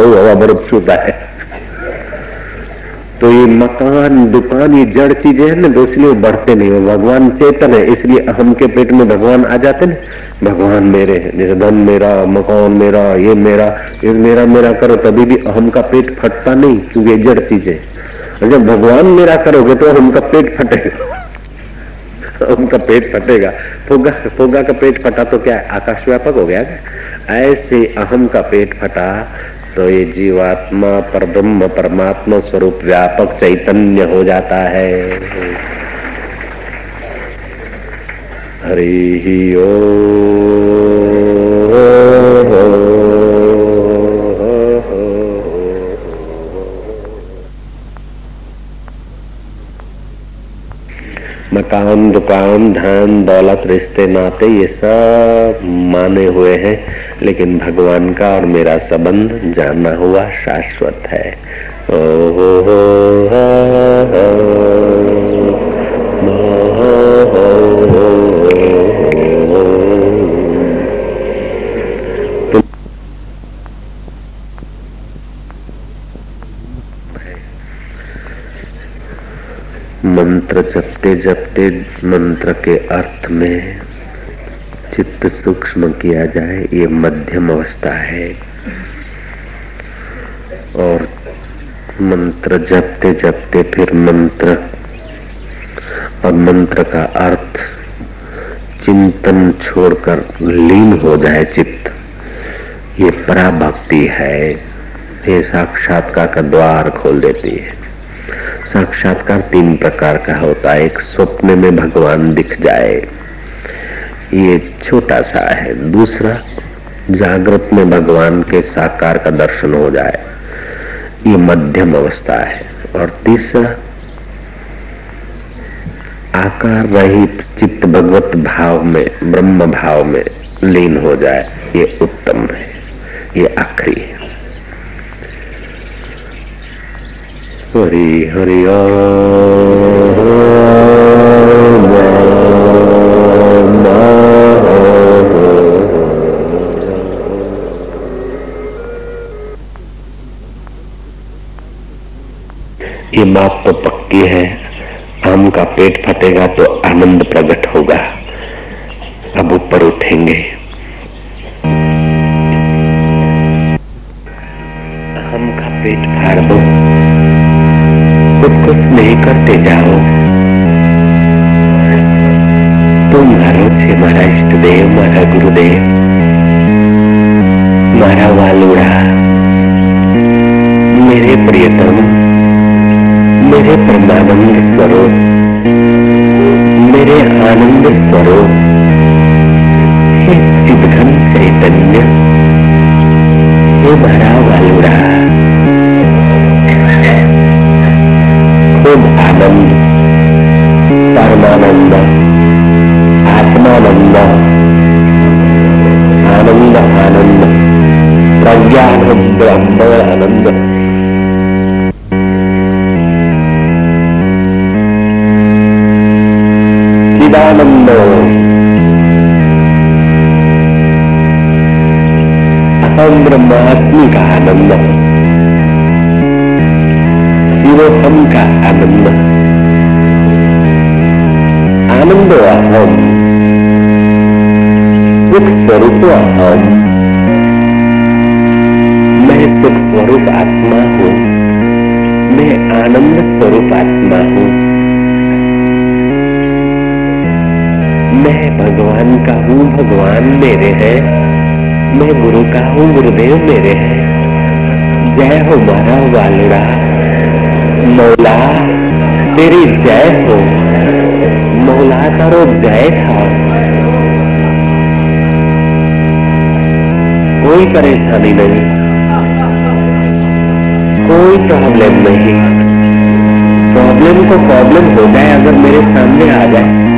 बहु हवा बर्फ़ छूता है। तो ये मकान, दुकान, ये जड़ चीज़ें है ना तो इसलिए बढ़ते नहीं हो। भगवान चेतन है, इसलिए अहम के पेट में भगवान आ जाते ना भगवान मेरे है जैसे धन मेरा, मकान मेरा, ये मेरा ये मेरा मेरा करो, तभी भी अहम का पेट फटता नहीं, क्योंकि जड़ चीज़ें जब भगवान मेरा करोगे तो अहम का पेट फटेगा। उनका पेट फटेगा। फोगा फोगा का पेट फटा तो क्या, आकाश व्यापक हो गया ऐसे अहम का पेट फटा तो ये जीवात्मा पर ब्रह्म परमात्मा स्वरूप व्यापक चैतन्य हो जाता है। हरि ओ। मकान, दुकान, धन, दौलत, रिश्ते, नाते, ये सब माने हुए हैं। लेकिन भगवान का और मेरा संबंध जाना हुआ शाश्वत है। ओ हो हो। मंत्र जपते जपते मंत्र के अर्थ में चित्त सूक्ष्म किया जाए, ये मध्यम अवस्था है। और मंत्र जपते जपते फिर मंत्र, और मंत्र का अर्थ चिंतन छोड़कर लीन हो जाए चित्त। ये पराभक्ति है। ये साक्षात्कार का द्वार खोल देती है। साक्षात्कार तीन प्रकार का होता है। एक स्वप्न में भगवान दिख जाए। ये छोटा सा है, दूसरा जागृत में भगवान के साकार का दर्शन हो जाए। ये मध्यम अवस्था है। और तीसरा, आकार रहित चित्त भगवत भाव में, ब्रह्म भाव में लीन हो जाए, ये उत्तम है। ये आखिरी है। हरि हरि की मौत तो पक्की है। आम का पेट फटेगा तो आनंद प्रकट होगा। अब ऊपर उठेंगे। हम का पेट फाड़ दो। उसको स्नेह करते जाओ। तुम मारो छे मारा इष्ट देव मारा गुरुदेव। मारा वालुड़ा। मेरे प्रियतम मेरे परमानंद स्वरूप, मेरे आनंद स्वरूप, हे चिदघन चैतन्य, हे मारा वालुड़ा खूब आनंद, परमानंद, आत्मानंद, आनंद आनंद, प्रज्ञानंद ब्रह्म। हूँ गुरुदेव मेरे हैं जय हो मारा वालुड़ा। मौला तेरी जय हो। मौला करो जय था। कोई परेशानी नहीं। कोई प्रॉब्लम नहीं। प्रॉब्लम को प्रॉब्लम हो जाए, अगर मेरे सामने आ जाए।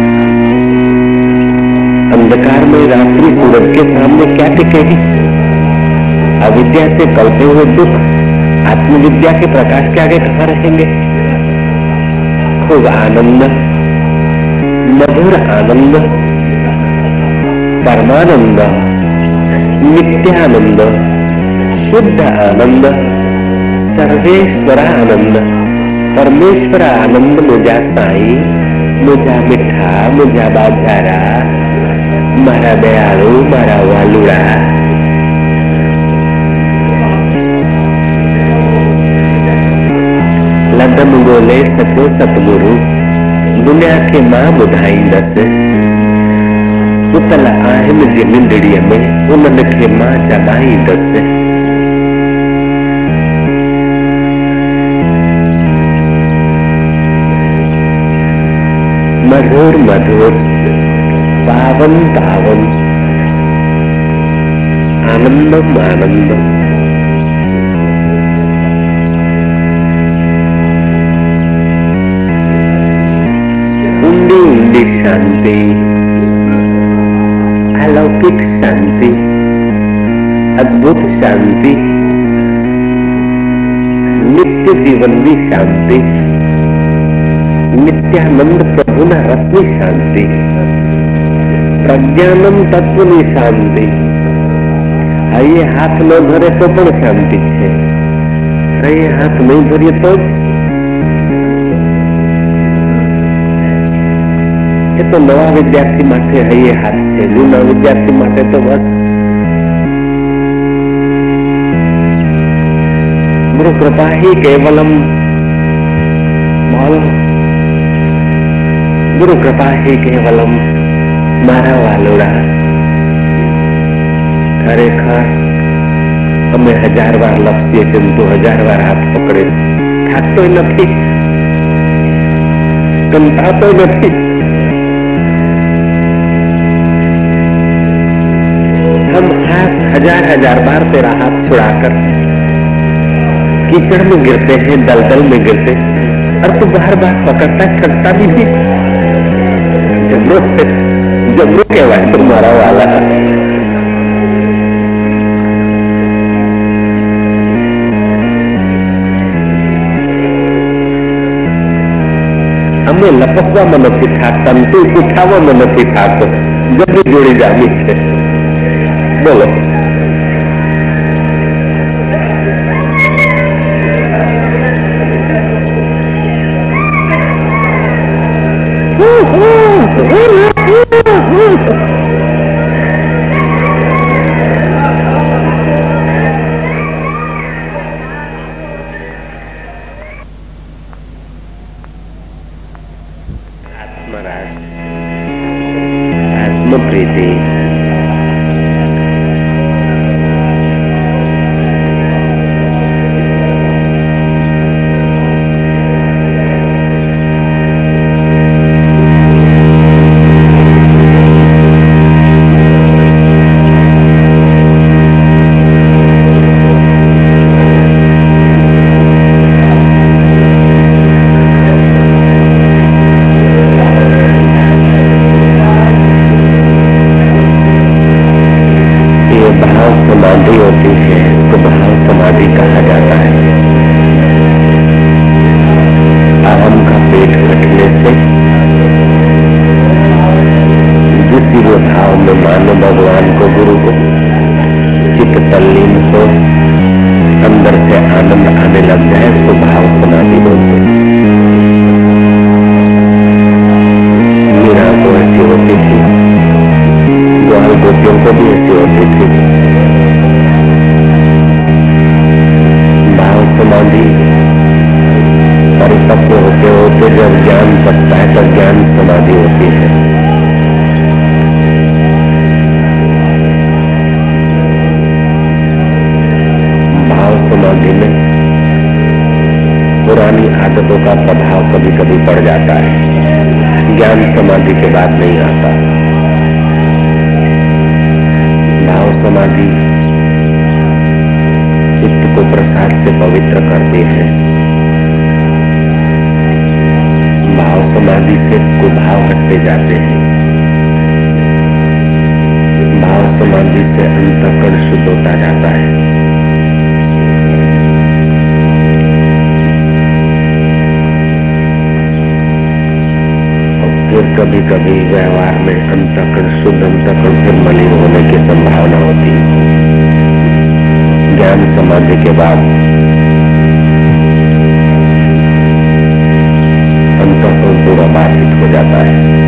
अंधकार में रात्रि सूरज के सामने क्या टिकेगी? अविद्या से कलते हुए दुख आत्मविद्या के प्रकाश के आगे कहा रहेंगे? खूब आनंद, मधुर आनंद, परमानंद, नित्यानंद, शुद्ध आनंद सर्वेश्वर आनंद परमेश्वर आनंद मुझा साई, मुझा मिठा, मुझा बाजारा, मारा दयालु, मारा वालुड़ा लदम गोले सचो सतगुरु। दुनिया के माँ ॿुधाई दस सुतल आहिनि जे निंडड़ीअ में उन्हनि खे माँ जगाईंदसि मधुर मधुर, पावन पावन। आनंदम आनंदम। शांति अलौकिक शांति अद्भुत शांति नित्य जीवन की शांति नित्यानंद प्रभु न रसनी शांति प्रज्ञानम तत्व ની શાંતિ અહીં હાથ ન ધરે તો પણ શાંતિ છે અહીં હાથ નહીં ધરીએ તો જ છે તો નવા વિદ્યાર્થી માટે હૈયે હાથ છે, જૂના વિદ્યાર્થી માટે તો બસ. કૃપા હિ કેવલમ બોલો ગુરુ કૃપા હે કેવલમ મારા વાલોડા. ખરેખર અમે હજાર વાર લપસીએ જંતુ હજાર વાર હાથ પકડે થાકતો નથી. કંટાતો નથી. छुड़ाकर कीचड़ में गिरते हैं दलदल में गिरते और तू बार बार पकड़ता करता भी नहीं जबरो जबरो कहवाय तुम्हारा वाला અમે લપસવામાં નથી થાકતા ને તું ઉઠાવવામાં નથી થાકતો જબરી જોડી જામી છે બોલો कभी कभी व्यवहार में अंतकण शुद्ध अंतकण फिर मलिन होने की संभावना होती है। ज्ञान समाधि के बाद अंतःकरण पूरा बाधित हो जाता है।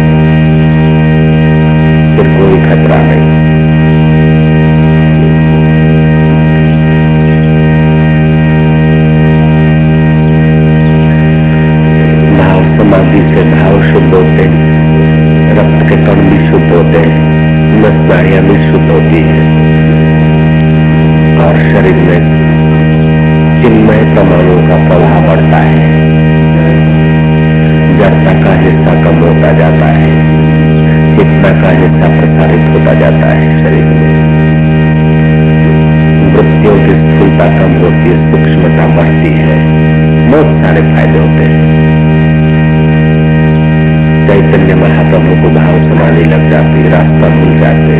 फिर कोई खतरा नहीं। भाव समाधि से भाव शुद्ध होते हैं रक्त के कण भी शुद्ध होते हैं नसदारियाँ भी शुद्ध होती है। और शरीर में चिन्मय परमाणु का प्रभाव बढ़ता है। जड़ता का हिस्सा कम होता जाता है। चेतना का हिस्सा प्रसारित होता जाता है शरीर में। वृत्तियों की स्थूलता कम होती है, सूक्ष्मता बढ़ती है। बहुत सारे फ़ायदे होते हैं। चैतन्य महाप्रभु को भाव समाधि लग जाती, रास्ता भूल जाते,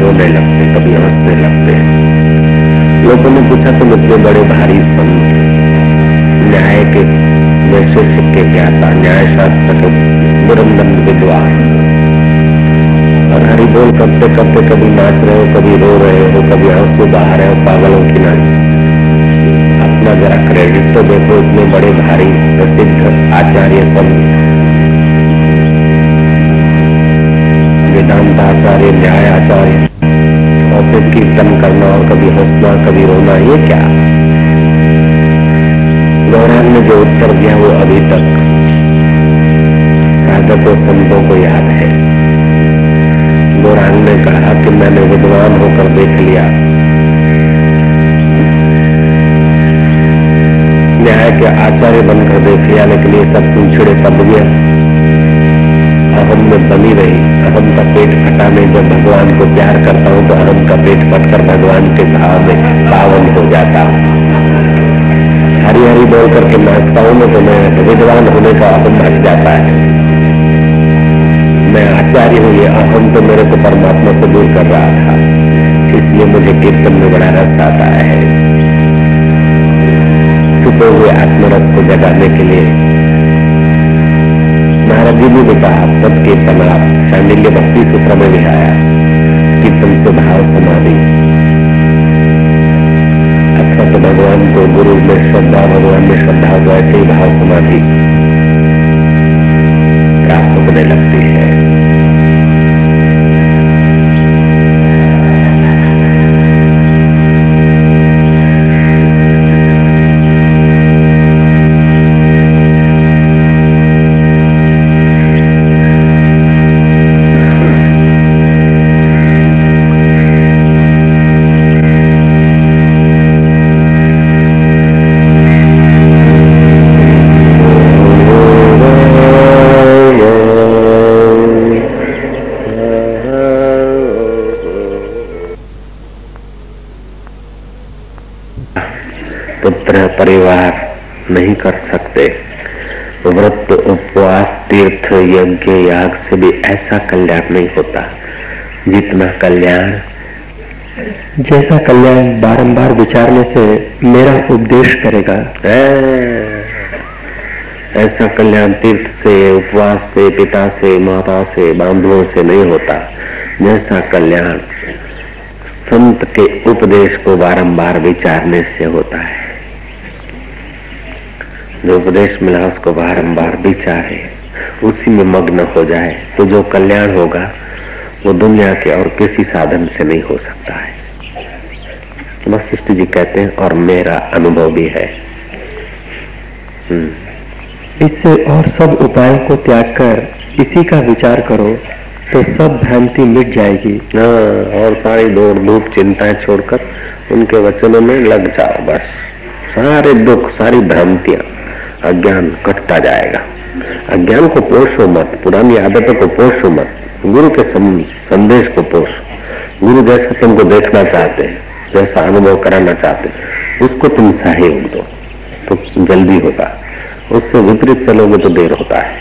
रोने लगते, कभी हंसने लगते। लोगों ने पूछा, तुम इतने बड़े भारी संत न्याय के वैशेषिक के ज्ञाता न्याय शास्त्र के मुरंदन विद्वान और हरि बोल करते करते कभी नाच रहे हो, कभी रो रहे हो, कभी आँसू बहा रहे हो, पागलों की नाच। अपना जरा क्रेडिट तो देखो, इतने बड़े भारी, प्रसिद्ध आचार्य संत वेदांत आचार्य न्याय आचार्य और फिर कीर्तन करना और कभी हंसना, कभी रोना, ये क्या? गौरांग ने जो उत्तर दिया वो अभी तक साधकों, संतों को याद है। गौरांग ने कहा कि मैंने विद्वान होकर देख लिया। न्याय के आचार्य बनकर देख लिया, लेकिन ये सब चिड़े पद गया अहम में बनी रही। अहम का पेट फटा में जब भगवान को प्यार करता हूँ तो अहम का पेट फटकर भगवान के भाव में पावन हो जाता। हूँ हरी हरी बोल करके नाचता हूँ तो मैं विद्वान होने का अहम हट जाता है। मैं आचार्य हूँ, ये अहम तो मेरे को परमात्मा से दूर कर रहा था। इसलिए मुझे कीर्तन में बड़ा रस आता है। छुपे हुए आत्मरस को जगाने के लिए जी ने कहा, तब के आप शांडिल्य भक्ति सूत्र में भी आया। कि तुम भाव समाधि। अथवा तो भगवान को गुरु में श्रद्धा, भगवान में श्रद्धा हो तो ऐसे ही भाव समाधि। प्राप्त होने लगती है। परिवार नहीं कर सकते। व्रत उपवास, तीर्थ, यज्ञ याग से भी ऐसा कल्याण नहीं होता। जितना कल्याण, जैसा कल्याण बारंबार विचारने से मेरा उपदेश करेगा। ऐसा कल्याण तीर्थ से, उपवास से, पिता से, माता से, बांधवों से नहीं होता। जैसा कल्याण संत के उपदेश को बारंबार विचारने से होता है। उपदेश मिला उसको बारम्बार विचारे उसी में मग्न हो जाए तो जो कल्याण होगा, वो दुनिया के और किसी साधन से नहीं हो सकता है। वशिष्ठ जी कहते हैं, और मेरा अनुभव भी है। हम्म। इससे और सब उपायों को त्याग कर इसी का विचार करो तो सब भ्रांति मिट जाएगी। हाँ और सारी दौड़ धूप चिंताएँ छोड़कर उनके वचनों में लग जाओ बस। सारे दुख, सारी भ्रांतियाँ। अज्ञान कटता जाएगा। अज्ञान को पोषो मत, पुरानी आदतों को पोषो मत, गुरु के संदेश को पोष। गुरु जैसा तुमको देखना चाहते हैं, जैसा अनुभव कराना चाहते हैं, उसको तुम सहयोग दो तो जल्दी होगा उससे विपरीत चलोगे तो देर होता है।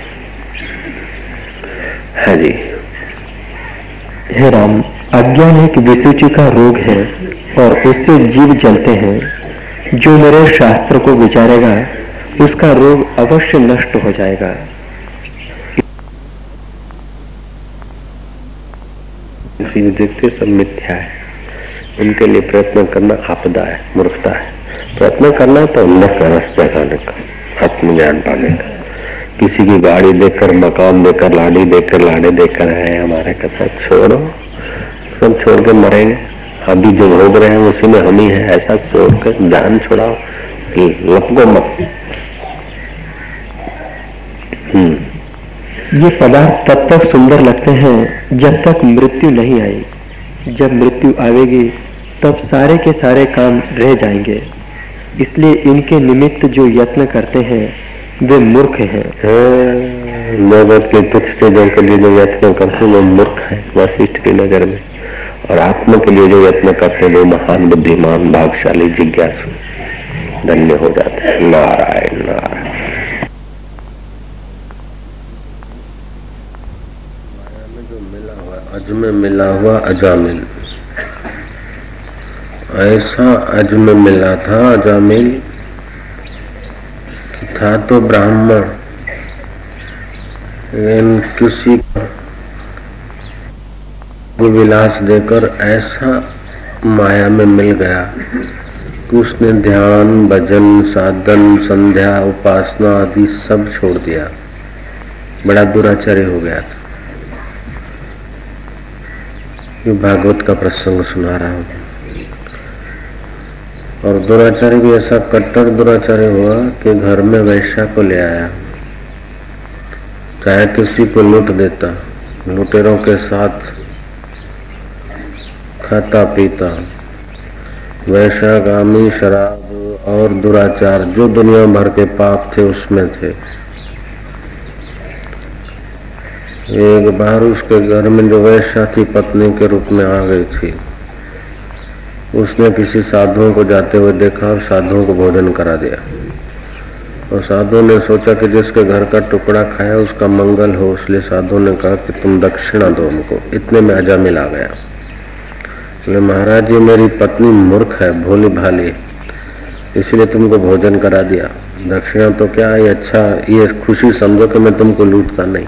हाँ जी। हे राम, अज्ञान एक विसूची का रोग है और उससे जीव जलते हैं, जो मेरे शास्त्र को विचारेगा। उसका रोग अवश्य नष्ट हो जाएगा। चीज़ देखते सब मिथ्या है। उनके लिए प्रयत्न करना आपदा है, मूर्खता है। प्रयत्न करना तो अंदर का रस जगाने का आत्मज्ञान पाने का। किसी की गाड़ी देकर मकान देकर लाड़ी देकर लाड़े देकर है, हमारे के छोड़ो। सब छोड़ के मरेंगे अभी जो भोग रहे हैं, उसी में हम ही है। ऐसा छोड़ कर ध्यान छोड़ाओ। लपको मत। ये पदार्थ तब तक सुंदर लगते हैं जब तक मृत्यु नहीं आई जब मृत्यु आवेगी, तब सारे के सारे काम रह जाएँगे। इसलिए इनके निमित्त जो यत्न करते हैं, वे मूर्ख हैं। जगत के तुच्छ चीज़ों के लिए जो यत्न करते हैं, वो मूर्ख है वशिष्ठ की नज़र में। और आत्मा के लिए जो यत्न करते हैं, वो महान, बुद्धिमान, भागशाली, जिज्ञासु, धन्य हो जाते हैं। नारायण नारायण अज में मिला हुआ अजामिल। ऐसा अज में मिला था अजामिल था तो ब्राह्मण। किसी को विलास देकर ऐसा माया में मिल गया कि उसने ध्यान, भजन, साधन, संध्या, उपासना आदि सब छोड़ दिया। बड़ा दुराचार्य हो गया था। ये भागवत का प्रसंग सुना रहा हूँ। और दुराचार्य भी ऐसा कट्टर दुराचारी हुआ कि घर में वैश्या को ले आया। चाहे किसी को लूट देता, लुटेरों के साथ खाता पीता। वैशागामी शराब और दुराचार जो दुनिया भर के पाप थे, उसमें थे। एक बार उसके घर में जो वैश्या थी पत्नी के रूप में आ गई थी, उसने किसी साधुओं को जाते हुए देखा और साधुओं को भोजन करा दिया। और साधु ने सोचा कि जिसके घर का टुकड़ा खाया, उसका मंगल हो, इसलिए साधु ने कहा कि तुम दक्षिणा दो हमको। इतने में अजा मिला गया। बोले, महाराज जी, मेरी पत्नी मूर्ख है, भोली भाली, इसलिए तुमको भोजन करा दिया। दक्षिणा तो क्या, ये अच्छा ये खुशी समझो कि मैं तुमको लूटता नहीं।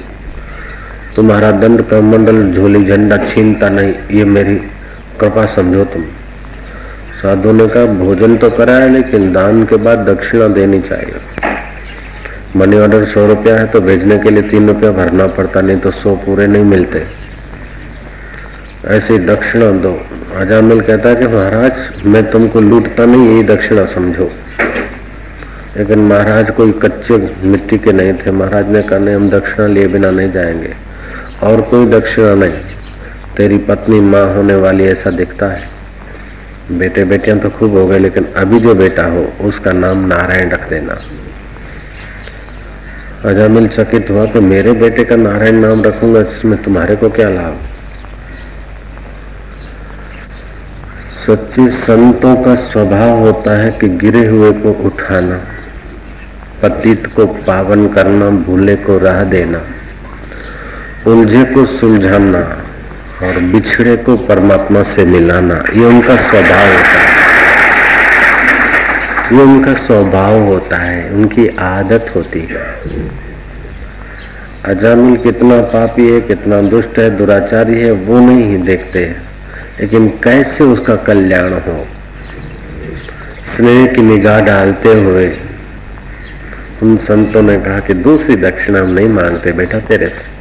तुम्हारा दंड कमंडल झोली झंडा छीनता नहीं, ये मेरी कृपा समझो तुम। साधु ने कहा, भोजन तो कराया, लेकिन दान के बाद दक्षिणा देनी चाहिए। मनी ऑर्डर सौ रुपया है तो भेजने के लिए तीन रुपया भरना पड़ता, नहीं तो सौ पूरे नहीं मिलते। ऐसी दक्षिणा दो। अजामिल कहता है कि, महाराज, मैं तुमको लूटता नहीं, यही दक्षिणा समझो। लेकिन महाराज कोई कच्चे मिट्टी के नहीं थे। महाराज ने कहा, नहीं, हम दक्षिणा लिए बिना नहीं जाएँगे। और कोई दक्षिणा नहीं। तेरी पत्नी माँ होने वाली ऐसा दिखता है। बेटे बेटियाँ तो खूब हो गए, लेकिन अभी जो बेटा हो, उसका नाम नारायण रख देना। अजामिल चकित हुआ तो मेरे बेटे का नारायण नाम रखूँगा इसमें तुम्हारे को क्या लाभ? सच्चे संतों का स्वभाव होता है कि गिरे हुए को उठाना, पतित को पावन करना, भूले को राह देना। उलझे को सुलझाना और बिछड़े को परमात्मा से मिलाना, ये उनका स्वभाव होता है। ये उनका स्वभाव होता है, उनकी आदत होती है। अजामिल कितना पापी है, कितना दुष्ट है, दुराचारी है, वो नहीं देखते। लेकिन कैसे उसका कल्याण हो? स्नेह की निगाह डालते हुए उन संतों ने कहा कि दूसरी दक्षिणा हम नहीं मांगते बेटा तेरे से।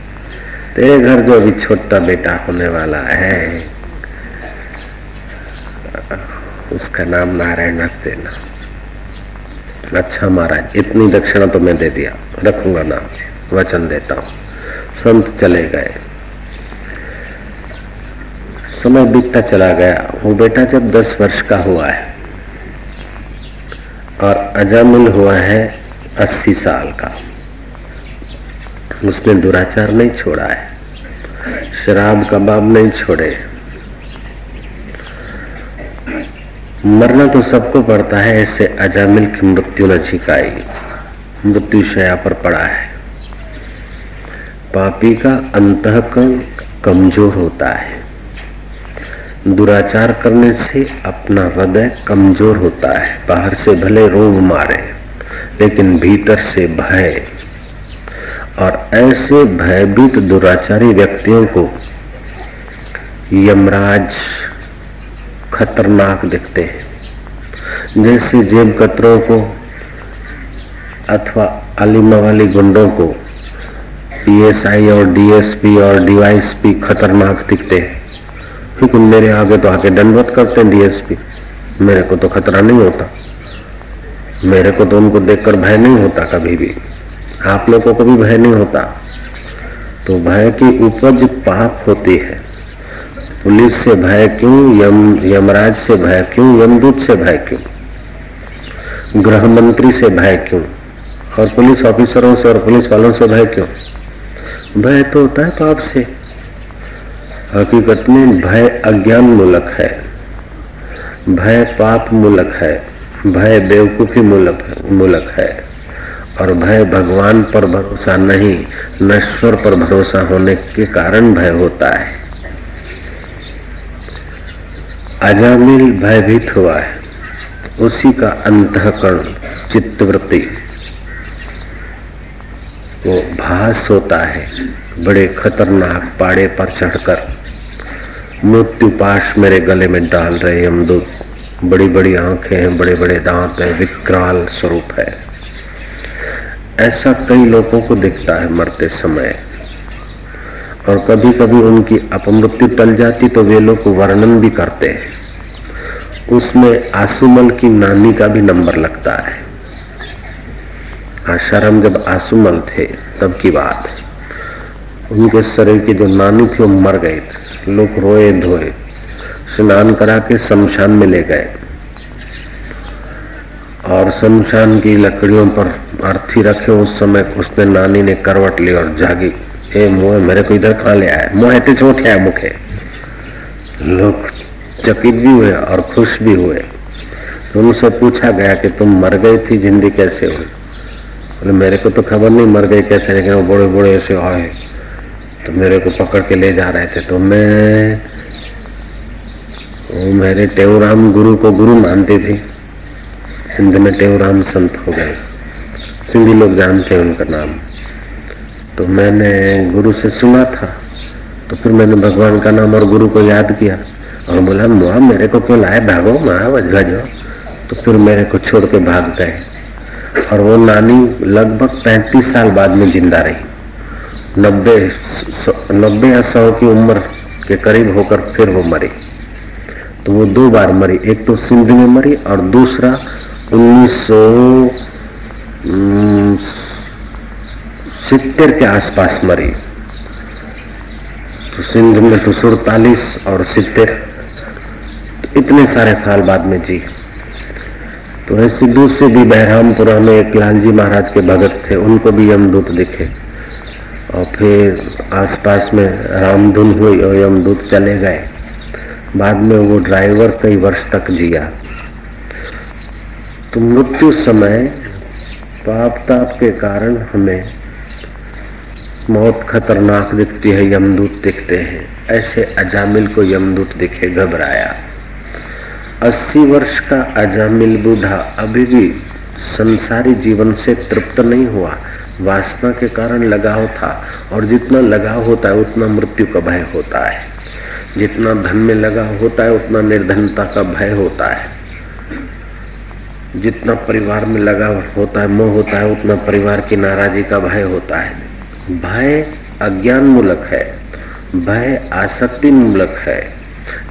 तेरे घर जो अभी छोटा बेटा होने वाला है, उसका नाम नारायण रख देना। अच्छा महाराज, इतनी दक्षिणा तो मैं दे दिया। रखूँगा नाम, वचन देता हूँ। संत चले गए। समय बीतता चला गया। वो बेटा जब दस वर्ष का हुआ है और अजामिल हुआ है अस्सी साल का, उसने दुराचार नहीं छोड़ा है। शराब कबाब नहीं छोड़े। मरना तो सबको पड़ता है, ऐसे अजामिल की मृत्यु नजीक आई मृत्यु शया पर पड़ा है। पापी का अंतकरण कमज़ोर होता है। दुराचार करने से अपना हृदय कमज़ोर होता है। बाहर से भले रोग मारे, लेकिन भीतर से भय और ऐसे भयभीत दुराचारी व्यक्तियों को यमराज खतरनाक दिखते हैं। जैसे जेब कतरों को अथवा अलीमा वाली गुंडों को पीएसआई और डीएसपी और डीवाईएसपी खतरनाक दिखते हैं। लेकिन मेरे आगे तो आके दंडवत करते हैं डीएसपी मेरे को तो खतरा नहीं होता। मेरे को तो उनको देखकर भय नहीं होता कभी भी। आप लोगों को भी भय नहीं होता। तो भय की उपज पाप होती है। पुलिस से भय क्यों? यम, यमराज से भय क्यों? यमदूत से भय क्यों? गृह मंत्री से भय क्यों? और पुलिस ऑफिसरों से और पुलिस वालों से भय क्यों? भय तो होता है पाप से। हकीकत में भय अज्ञान मूलक है। भय पाप मूलक है। भय बेवकूफ़ी मूलक मूलक है। और भय भगवान पर भरोसा नहीं नश्वर पर भरोसा होने के कारण भय होता है। अजामिल भयभीत हुआ है। उसी का अंतकरण चित्तवृत्ति, वो भास होता है, बड़े खतरनाक पाड़े पर चढ़कर। मृत्यु पाश मेरे गले में डाल रहे यमदूत बड़ी बड़ी आँखें हैं बड़े बड़े दांत हैं, विकराल स्वरूप है। ऐसा कई लोगों को दिखता है मरते समय। और कभी कभी उनकी अपमृत्यु टल जाती तो वे लोग वर्णन भी करते हैं। उसमें आसुमल की नानी का भी नंबर लगता है। आशाराम जब आसुमल थे, तब की बात उनके शरीर की जो नानी थी, वो मर गए थे। लोग रोए धोए, स्नान करा के शमशान में ले गए। और शमशान की लकड़ियों पर अर्थी रखे उस समय उसने नानी ने करवट ली और जागी। ए मोह मेरे को इधर कहा ले आया? मोह चोट है मुखे। लोग चकित भी हुए और खुश भी हुए। तो उनसे पूछा गया कि तुम मर गई थी, ज़िंदगी कैसे हुई? बोले, मेरे को तो खबर नहीं मर गई कैसे, लेकिन वो बड़े बड़े ऐसे आए। तो मेरे को पकड़ के ले जा रहे थे। तो मैं, वो मेरे टेवराम गुरु को गुरु मानती थी। सिंध में टेवराम संत हो गए। सिंधी लोग जानते हैं उनका नाम। तो मैंने गुरु से सुना था। तो फिर मैंने भगवान का नाम और गुरु को याद किया। और बोला मुआ मेरे को क्यों लाए? भागो माँ जाओ। तो फिर मेरे को छोड़ के भाग गए। और वो नानी लगभग पैंतीस साल बाद में ज़िंदा रही। नब्बे नब्बे या सौ की उम्र के करीब होकर फिर वो मरी। तो वो दो बार मरी। एक तो सिंध में मरी और दूसरा उन्नीस सौ सितर के आसपास मरी। तो सिंध में तो सुड़तालीस और सितर तो इतने सारे साल बाद में जी। तो ऐसे दूसरे भी बहरामपुरा में एक लालजी महाराज के भगत थे, उनको भी यमदूत दिखे। और फिर आसपास में रामधुन हुई और यमदूत चले गए। बाद में वो ड्राइवर कई वर्ष तक जिया। तो मृत्यु समय पाप ताप के कारण हमें मौत खतरनाक दिखती है, यमदूत दिखते हैं। ऐसे अजामिल को यमदूत दिखे, घबराया। अस्सी वर्ष का अजामिल बूढ़ा अभी भी संसारी जीवन से तृप्त नहीं हुआ। वासना के कारण लगाव था, और जितना लगाव होता है, उतना मृत्यु का भय होता है। जितना धन में लगाव होता है, उतना निर्धनता का भय होता है। जितना परिवार में लगाव होता है, मोह होता है, उतना परिवार की नाराजी का भय होता है। भय अज्ञान मूलक है, भय आसक्ति मूलक है।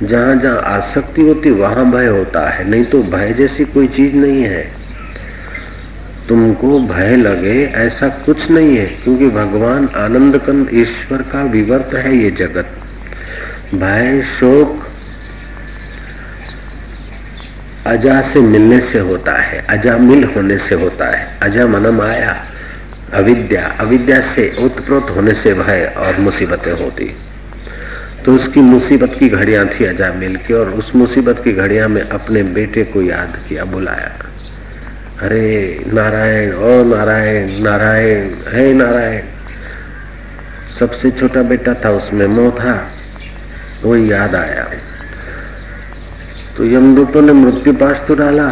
जहाँ जहाँ आसक्ति होती, वहाँ भय होता है, नहीं तो भय जैसी कोई चीज़ नहीं है। तुमको भय लगे ऐसा कुछ नहीं है, क्योंकि भगवान आनंद कंद ईश्वर का विवर्त है ये जगत। भय शोक अजा से मिलने से होता है, अजा मिल होने से होता है, अजा मनम आया, अविद्या अविद्या से उत्प्रोत होने से भय और मुसीबतें होती। तो उसकी मुसीबत की घड़ियाँ थी अजा मिल की और उस मुसीबत की घड़ियाँ में अपने बेटे को याद किया, बुलाया। अरे नारायण, ओ नारायण नारायण, हे नारायण, सबसे छोटा बेटा था उसमें, मोह था, वो याद आया। तो यमदूतों ने मृत्यु पास तो डाला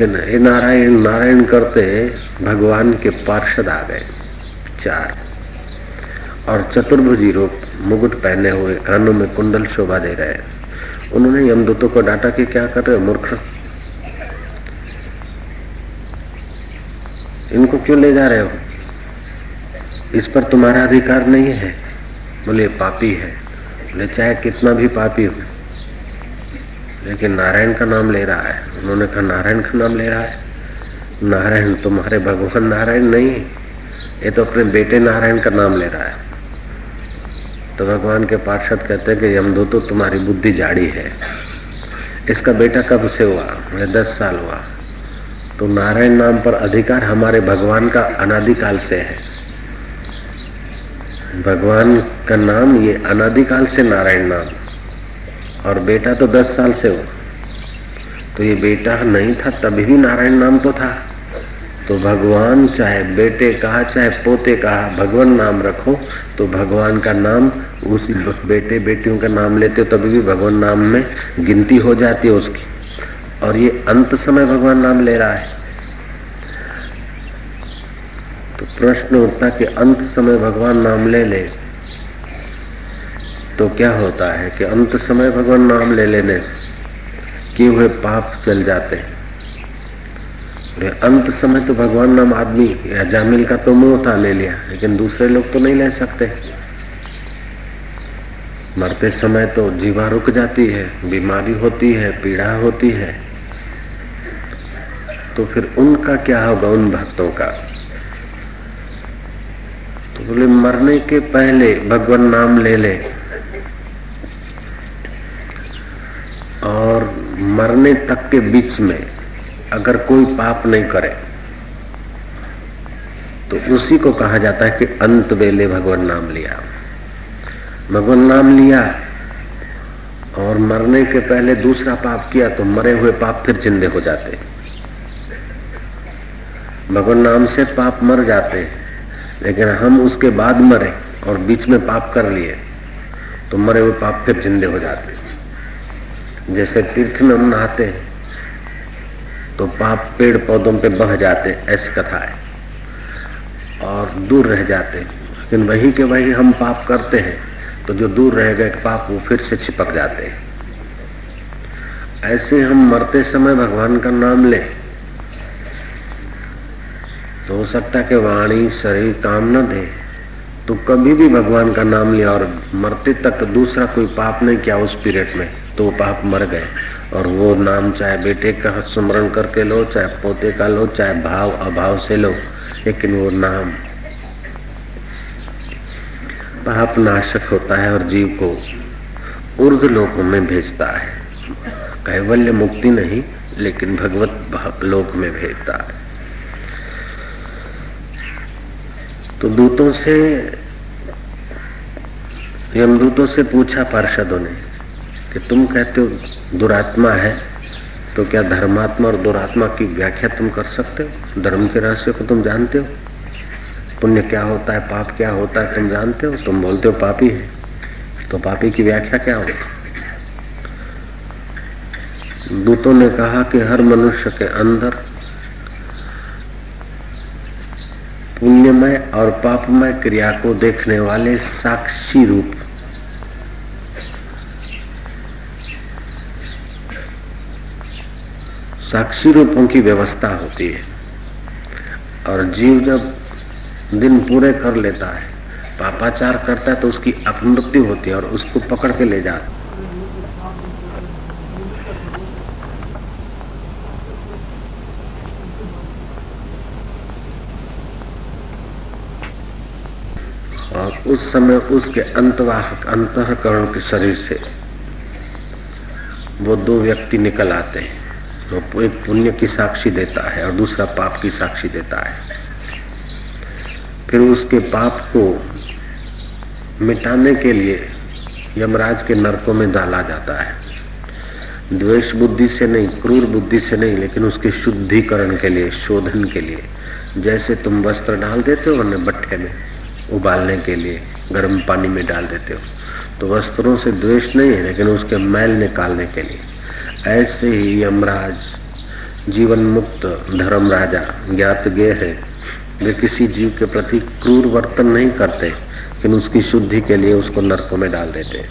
नारायण नारायण करते भगवान के पार्षद आ गए। चार। और चतुर्भुजी रूप मुकुट पहने हुए कानों में कुंडल शोभा दे रहे उन्होंने यमदूतों को डांटा कि क्या कर रहे हो, मूर्ख? इनको क्यों ले जा रहे हो? इस पर तुम्हारा अधिकार नहीं है। बोले, पापी है। बोले, चाहे कितना भी पापी हो। लेकिन नारायण का नाम ले रहा है। उन्होंने कहा, नारायण का नाम ले रहा है? नारायण तुम्हारे भगवान नारायण नहीं ये तो अपने बेटे नारायण का नाम ले रहा है। तो भगवान के पार्षद कहते हैं कि यमदूतो तुम्हारी बुद्धि जाड़ी है। इसका बेटा कब से हुआ? बोले दस साल हुआ। तो नारायण नाम पर अधिकार हमारे भगवान का अनादिकाल से है। भगवान का नाम ये अनादिकाल से नारायण नाम। और बेटा तो दस साल से हो। तो ये बेटा नहीं था, तभी भी नारायण नाम तो था। तो भगवान चाहे बेटे कहा, चाहे पोते कहा, भगवान नाम रखो तो भगवान का नाम, उसी बेटे, बेटियों का नाम लेते हो, तभी भी भगवान नाम में गिनती हो जाती है उसकी। और ये अंत समय भगवान नाम ले रहा है। तो प्रश्न उठता कि अंत समय भगवान नाम ले ले तो क्या होता है कि अंत समय भगवान नाम ले लेने से किए हुए पाप चल जाते हैं? अंत समय तो भगवान नाम आदमी या जामिल का तो मुँह था ले लिया, लेकिन दूसरे लोग तो नहीं ले सकते। मरते समय तो जीवा रुक जाती है, बीमारी होती है, पीड़ा होती है। तो फिर उनका क्या होगा, उन भक्तों का? तो बोले, मरने के पहले भगवान नाम ले ले और मरने तक के बीच में अगर कोई पाप नहीं करे तो उसी को कहा जाता है कि अंत वेले भगवान नाम लिया। भगवान नाम लिया और मरने के पहले दूसरा पाप किया तो मरे हुए पाप फिर जिंदे हो जाते। भगवान नाम से पाप मर जाते, लेकिन हम उसके बाद मरे और बीच में पाप कर लिए तो मरे हुए पाप फिर जिंदे हो जाते। जैसे तीर्थ में हम नहाते हैं तो पाप पेड़ पौधों पे बह जाते, ऐसी कथा है। और दूर रह जाते लेकिन वही के वही हम पाप करते हैं तो जो दूर रह गए पाप वो फिर से चिपक जाते हैं। ऐसे हम मरते समय भगवान का नाम ले तो हो सकता कि वाणी, शरीर, काम न दे तो कभी भी भगवान का नाम लिया और मरते तक दूसरा कोई पाप नहीं किया उस पीरियड में। तो पाप मर गए। और वो नाम चाहे बेटे का स्मरण करके लो, चाहे पोते का लो, चाहे भाव अभाव से लो, लेकिन वो नाम पाप नाशक होता है और जीव को उर्द लोकों में भेजता है। कैवल्य मुक्ति नहीं, लेकिन भगवत लोक में भेजता है। तो दूतों से, यमदूतों से पूछा पार्षदों ने कि तुम कहते हो दुरात्मा है तो क्या धर्मात्मा और दुरात्मा की व्याख्या तुम कर सकते हो? धर्म के रहस्य को तुम जानते हो? पुण्य क्या होता है, पाप क्या होता है, तुम जानते हो? तुम बोलते हो पापी है तो पापी की व्याख्या क्या होगी? दूतों ने कहा कि हर मनुष्य के अंदर पुण्यमय और पापमय क्रिया को देखने वाले साक्षी रूप साक्षी रूपों की व्यवस्था होती है। और जीव जब दिन पूरे कर लेता है, पापाचार करता है तो उसकी अपमृत्यु होती है और उसको पकड़ के ले जाता और उस समय उसके अंतवाहक, अंतकरण के शरीर से वो दो व्यक्ति निकल आते हैं। वो एक पुण्य की साक्षी देता है और दूसरा पाप की साक्षी देता है। फिर उसके पाप को मिटाने के लिए यमराज के नरकों में डाला जाता है। द्वेष बुद्धि से नहीं, क्रूर बुद्धि से नहीं, लेकिन उसके शुद्धिकरण के लिए, शोधन के लिए। जैसे तुम वस्त्र डाल देते हो अन्य भट्ठे में उबालने के लिए, गर्म पानी में डाल देते हो। तो वस्त्रों से द्वेष नहीं है, लेकिन उसके मैल निकालने के लिए। ऐसे ही यमराज जीवन मुक्त धर्म राजा ज्ञात गे है। वे किसी जीव के प्रति क्रूर वर्तन नहीं करते, लेकिन उसकी शुद्धि के लिए उसको नरकों में डाल देते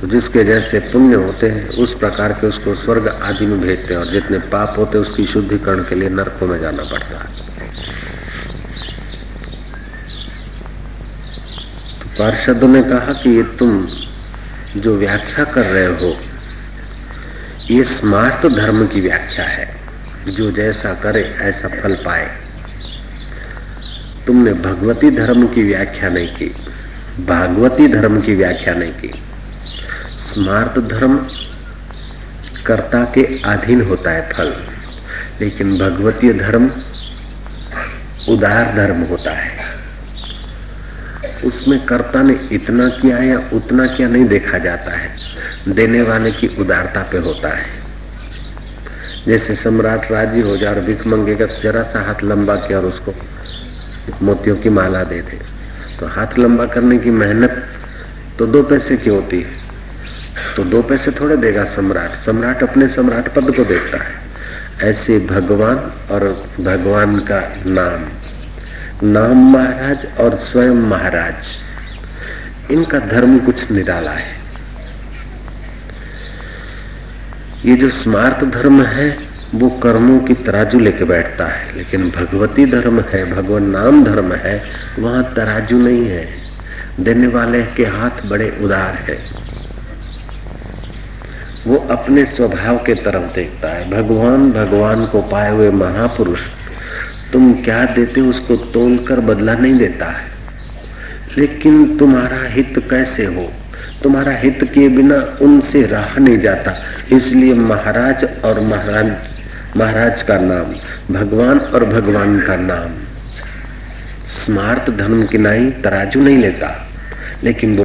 तो जिसके जैसे पुण्य होते हैं, उस प्रकार के उसको स्वर्ग आदि में भेजते हैं, और जितने पाप होते हैं, उसकी शुद्धिकरण के लिए नरकों में जाना पड़ता है। तो पार्षदों ने कहा कि ये तुम जो व्याख्या कर रहे हो ये स्मार्त धर्म की व्याख्या है जो जैसा करे, ऐसा फल पाए। तुमने भगवती धर्म की व्याख्या नहीं की, भागवती धर्म की व्याख्या नहीं की। स्मार्त धर्म कर्ता के अधीन होता है फल, लेकिन भगवतीय धर्म उदार धर्म होता है। उसमें कर्ता ने इतना किया या उतना किया नहीं देखा जाता है। देने वाले की उदारता पे होता है। जैसे सम्राट राज़ी हो जाए और भिख मंगेगा तो जरा सा हाथ लंबा किया और उसको मोतियों की माला दे दे। तो हाथ लंबा करने की मेहनत तो दो पैसे की होती है। तो दो पैसे थोड़े देगा सम्राट। सम्राट अपने सम्राट पद को देखता है। ऐसे भगवान और भगवान का नाम। नाम महाराज और स्वयं महाराज। इनका धर्म कुछ निराला है। ये जो स्मार्त धर्म है, वो कर्मों की तराजू लेके बैठता है। लेकिन भगवती धर्म है, भगवान नाम धर्म है, वहाँ तराजू नहीं है। देने वाले के हाथ बड़े उदार है। वो अपने स्वभाव के तरफ़ देखता है। भगवान भगवान को पाए हुए महापुरुष, तुम क्या देते उसको तोल कर बदला नहीं देता है। लेकिन तुम्हारा हित कैसे हो? तुम्हारा हित के बिना उनसे रहा नहीं जाता। इसलिए महाराज और महाराज महाराज का नाम, भगवान और भगवान का नाम। स्मार्ट धर्म की नाई तराजू नहीं लेता, लेकिन